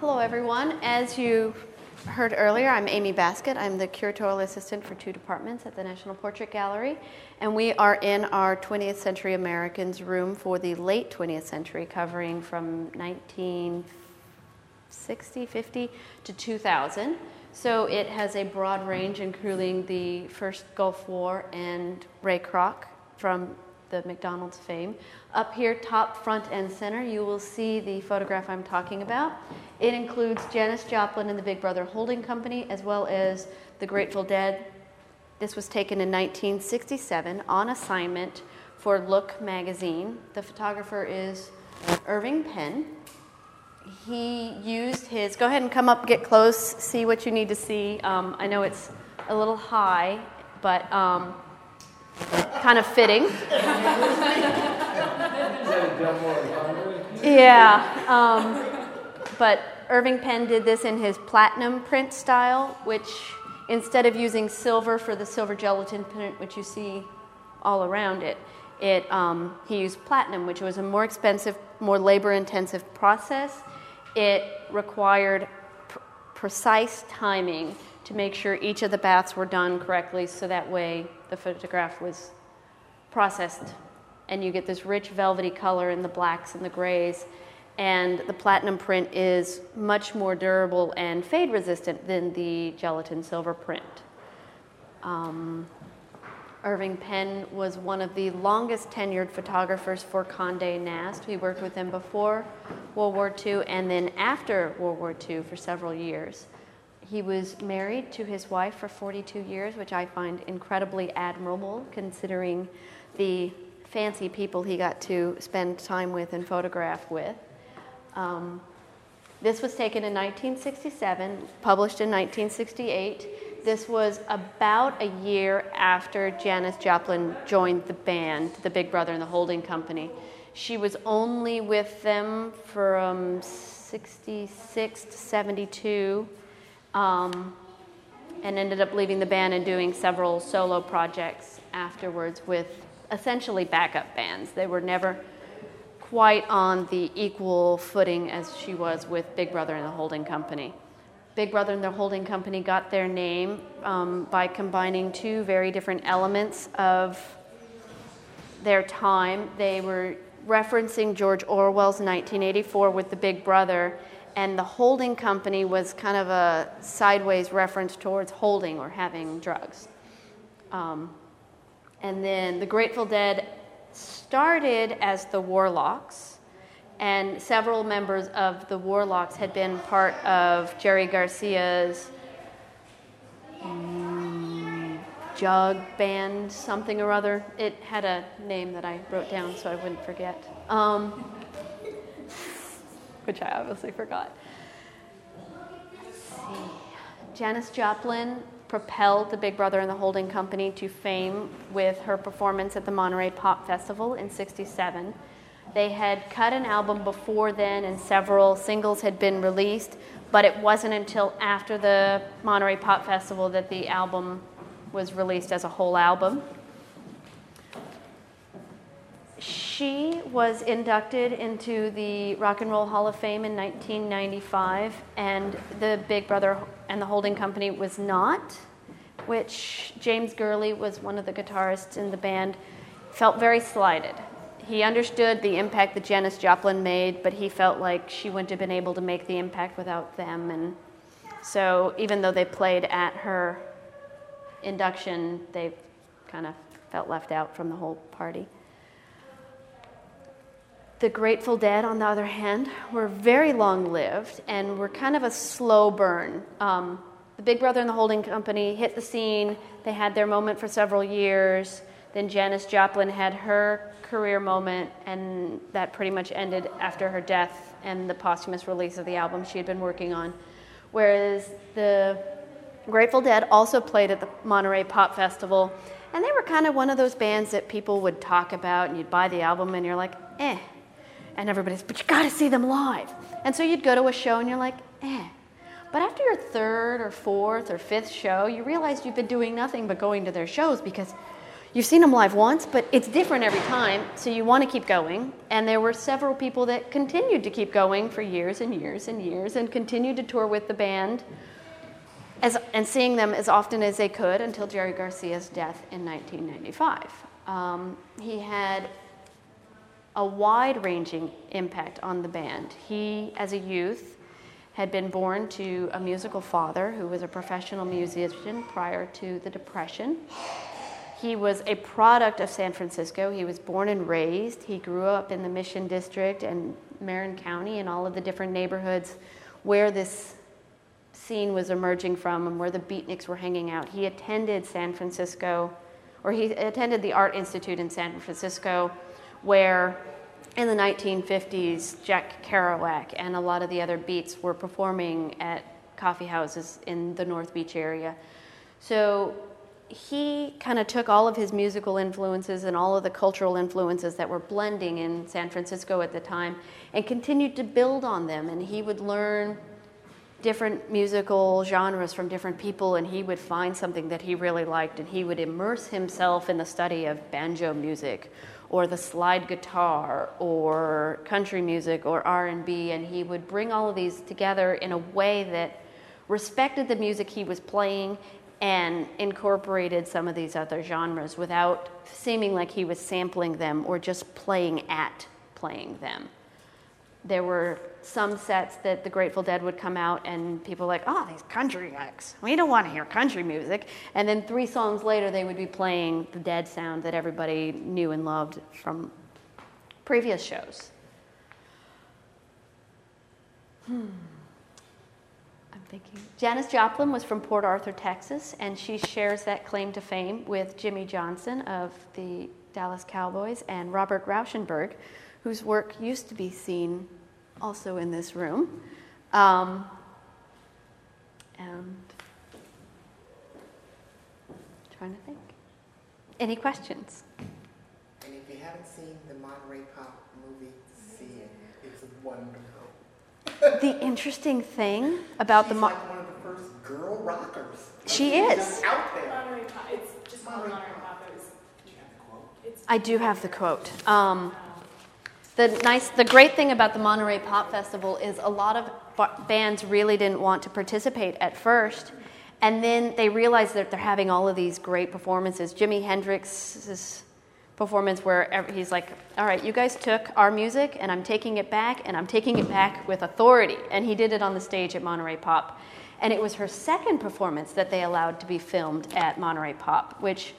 Hello, everyone. As you heard earlier, I'm Amy Baskette. I'm the curatorial assistant for two departments at the National Portrait Gallery, and we are in our 20th Century Americans room for the late 20th century, covering from 1960, 50 to 2000. So it has a broad range, including the first Gulf War and Ray Kroc from the McDonald's fame. Up here, top, front, and center, you will see the photograph I'm talking about. It includes Janis Joplin and the Big Brother Holding Company, as well as the Grateful Dead. This was taken in 1967 on assignment for Look magazine. The photographer is Irving Penn. He used his, go ahead and come up, get close, see what you need to see. Um, I know it's a little high, but um, kind of fitting. yeah. Um, but Irving Penn did this in his platinum print style, which instead of using silver for the silver gelatin print, which you see all around it, it um, he used platinum, which was a more expensive, more labor-intensive process. It required pr- precise timing to make sure each of the baths were done correctly, so that way the photograph was processed, and you get this rich velvety color in the blacks and the grays. And the platinum print is much more durable and fade resistant than the gelatin silver print. Um, Irving Penn was one of the longest tenured photographers for Condé Nast. We worked with him before World War II and then after World War II for several years. He was married to his wife for 42 years, which I find incredibly admirable considering the fancy people he got to spend time with and photograph with. Um, this was taken in 1967, published in 1968. This was about a year after Janis Joplin joined the band, the Big Brother and the Holding Company. She was only with them from 66 to 72 um, and ended up leaving the band and doing several solo projects afterwards with essentially backup bands. They were never quite on the equal footing as she was with Big Brother and the Holding Company. Big Brother and the Holding Company got their name um, by combining two very different elements of their time. They were referencing George Orwell's 1984 with the Big Brother, and the holding company was kind of a sideways reference towards holding or having drugs. Um, and then the Grateful Dead started as the Warlocks, and several members of the Warlocks had been part of Jerry Garcia's um, Jug Band, something or other. It had a name that I wrote down so I wouldn't forget, um, which I obviously forgot. Let's see. Janis Joplin propelled the Big Brother and the Holding Company to fame with her performance at the Monterey Pop Festival in 67. They had cut an album before then, and several singles had been released, but it wasn't until after the Monterey Pop Festival that the album was released as a whole album. She was inducted into the Rock and Roll Hall of Fame in 1995, and the Big Brother and the Holding Company was not, which James Gurley was one of the guitarists in the band, felt very slighted. He understood the impact that Janis Joplin made, but he felt like she wouldn't have been able to make the impact without them. And so, even though they played at her induction, they kind of felt left out from the whole party. The Grateful Dead, on the other hand, were very long lived and were kind of a slow burn. Um, the Big Brother and the Holding Company hit the scene. They had their moment for several years. Then Janis Joplin had her career moment, and that pretty much ended after her death and the posthumous release of the album she had been working on. Whereas the Grateful Dead also played at the Monterey Pop Festival, and they were kind of one of those bands that people would talk about, and you'd buy the album, and you're like, eh and everybody's, but you got to see them live. And so you'd go to a show and you're like, eh. But after your third or fourth or fifth show, you realize you've been doing nothing but going to their shows because you've seen them live once, but it's different every time, so you want to keep going. And there were several people that continued to keep going for years and years and years and continued to tour with the band as, and seeing them as often as they could until Jerry Garcia's death in 1995. Um, he had a wide ranging impact on the band. He, as a youth, had been born to a musical father who was a professional musician prior to the Depression. He was a product of San Francisco. He was born and raised. He grew up in the Mission District and Marin County and all of the different neighborhoods where this scene was emerging from and where the beatniks were hanging out. He attended San Francisco, or he attended the Art Institute in San Francisco, where in the 1950s, Jack Kerouac and a lot of the other beats were performing at coffee houses in the North Beach area. So he kind of took all of his musical influences and all of the cultural influences that were blending in San Francisco at the time and continued to build on them. And he would learn different musical genres from different people and he would find something that he really liked and he would immerse himself in the study of banjo music or the slide guitar or country music or R&B and he would bring all of these together in a way that respected the music he was playing and incorporated some of these other genres without seeming like he was sampling them or just playing at playing them. There were some sets that the Grateful Dead would come out and people were like, oh, these country acts. We don't want to hear country music. And then three songs later, they would be playing the Dead sound that everybody knew and loved from previous shows. Hmm thinking. Janis Joplin was from Port Arthur, Texas, and she shares that claim to fame with Jimmy Johnson of the Dallas Cowboys and Robert Rauschenberg, whose work used to be seen also in this room. Um, and trying to think. Any questions? And if you haven't seen the Monterey Pop movie, see it. It's wonderful the interesting thing about She's the like one of the first girl rockers. She is. Out there. It's just called Monterey Pop. I do have the quote. Um, the nice, the great thing about the Monterey Pop Festival is a lot of bands really didn't want to participate at first, and then they realized that they're having all of these great performances. Jimi Hendrix's performance where he's like, All right, you guys took our music and I'm taking it back and I'm taking it back with authority. And he did it on the stage at Monterey Pop. And it was her second performance that they allowed to be filmed at Monterey Pop, which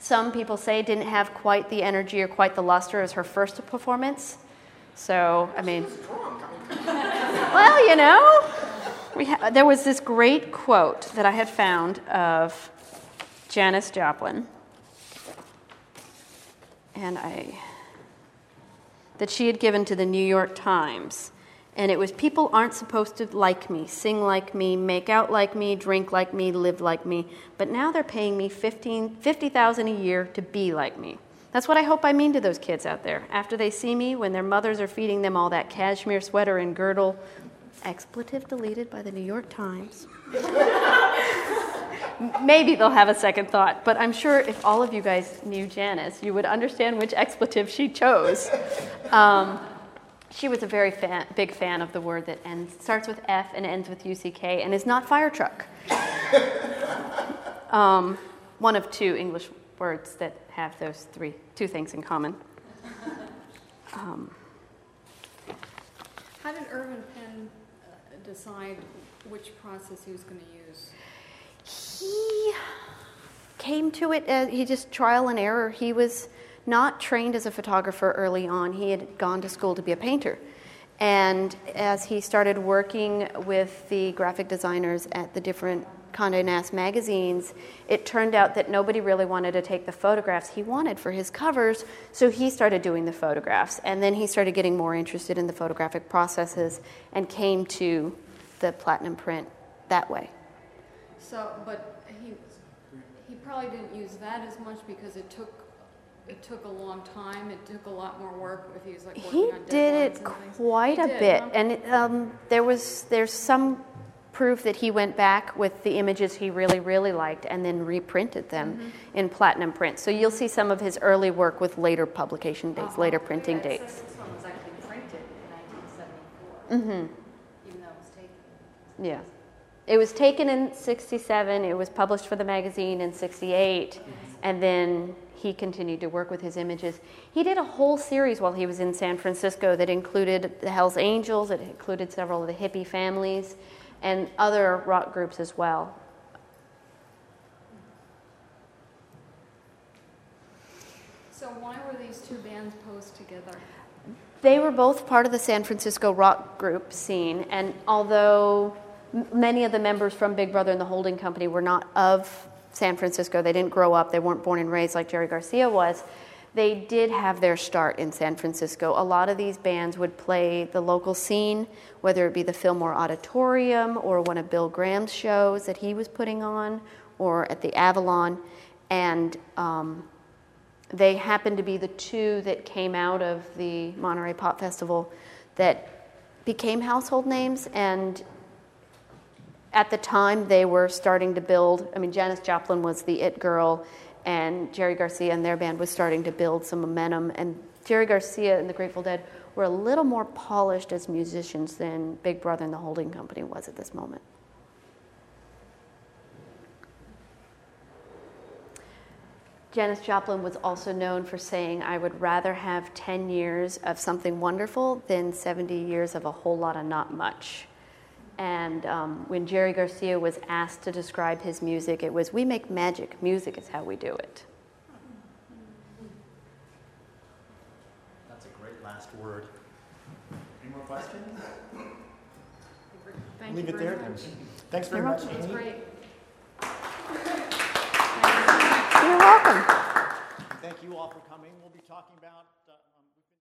some people say didn't have quite the energy or quite the luster as her first performance. So, I mean, well, you know, we ha- there was this great quote that I had found of Janis Joplin and I that she had given to the New York Times. And it was people aren't supposed to like me, sing like me, make out like me, drink like me, live like me, but now they're paying me 15 50,000 a year to be like me. That's what I hope I mean to those kids out there. After they see me when their mothers are feeding them all that cashmere sweater and girdle, expletive deleted by the New York Times. maybe they'll have a second thought. But I'm sure if all of you guys knew Janis, you would understand which expletive she chose. Um, she was a very fan, big fan of the word that ends, starts with F and ends with UCK and is not fire truck. um, one of two English words that have those three two things in common. Um, How did Irving Penn uh, decide which process he was going to use? he came to it as he just trial and error. He was not trained as a photographer early on. He had gone to school to be a painter. And as he started working with the graphic designers at the different Condé Nast magazines, it turned out that nobody really wanted to take the photographs he wanted for his covers, so he started doing the photographs. And then he started getting more interested in the photographic processes and came to the platinum print that way. So, but he, he probably didn't use that as much because it took, it took a long time. It took a lot more work if he was like working He on did it quite He a did, bit, huh? and it, um, there was there's some proof that he went back with the images he really, really liked and then reprinted them in platinum print. So you'll see some of his early work with later publication dates, later printing Yeah, dates. says This one was actually printed in 1974, Mm-hmm. even though it was taken. Yeah. It was taken in 67, it was published for the magazine in 68, and then he continued to work with his images. He did a whole series while he was in San Francisco that included the Hells Angels, it included several of the hippie families, and other rock groups as well. So why were these two bands posed together? They were both part of the San Francisco rock group scene, and although many of the members from Big Brother and the Holding Company were not of San Francisco, they didn't grow up, they weren't born and raised like Jerry Garcia was, they did have their start in San Francisco. A lot of these bands would play the local scene, whether it be the Fillmore Auditorium or one of Bill Graham's shows that he was putting on, or at the Avalon, and um, they happened to be the two that came out of the Monterey Pop Festival that became household names. And at the time, they were starting to build. I mean, Janis Joplin was the it girl, and Jerry Garcia and their band was starting to build some momentum. And Jerry Garcia and the Grateful Dead were a little more polished as musicians than Big Brother and the Holding Company was at this moment. Janis Joplin was also known for saying, I would rather have 10 years of something wonderful than 70 years of a whole lot of not much. And um, when Jerry Garcia was asked to describe his music, it was, We make magic. Music is how we do it. That's a great last word. Any more questions? Thank Leave you it very there then. much. Thanks very You're much, That's great. You're welcome. Thank you all for coming. We'll be talking about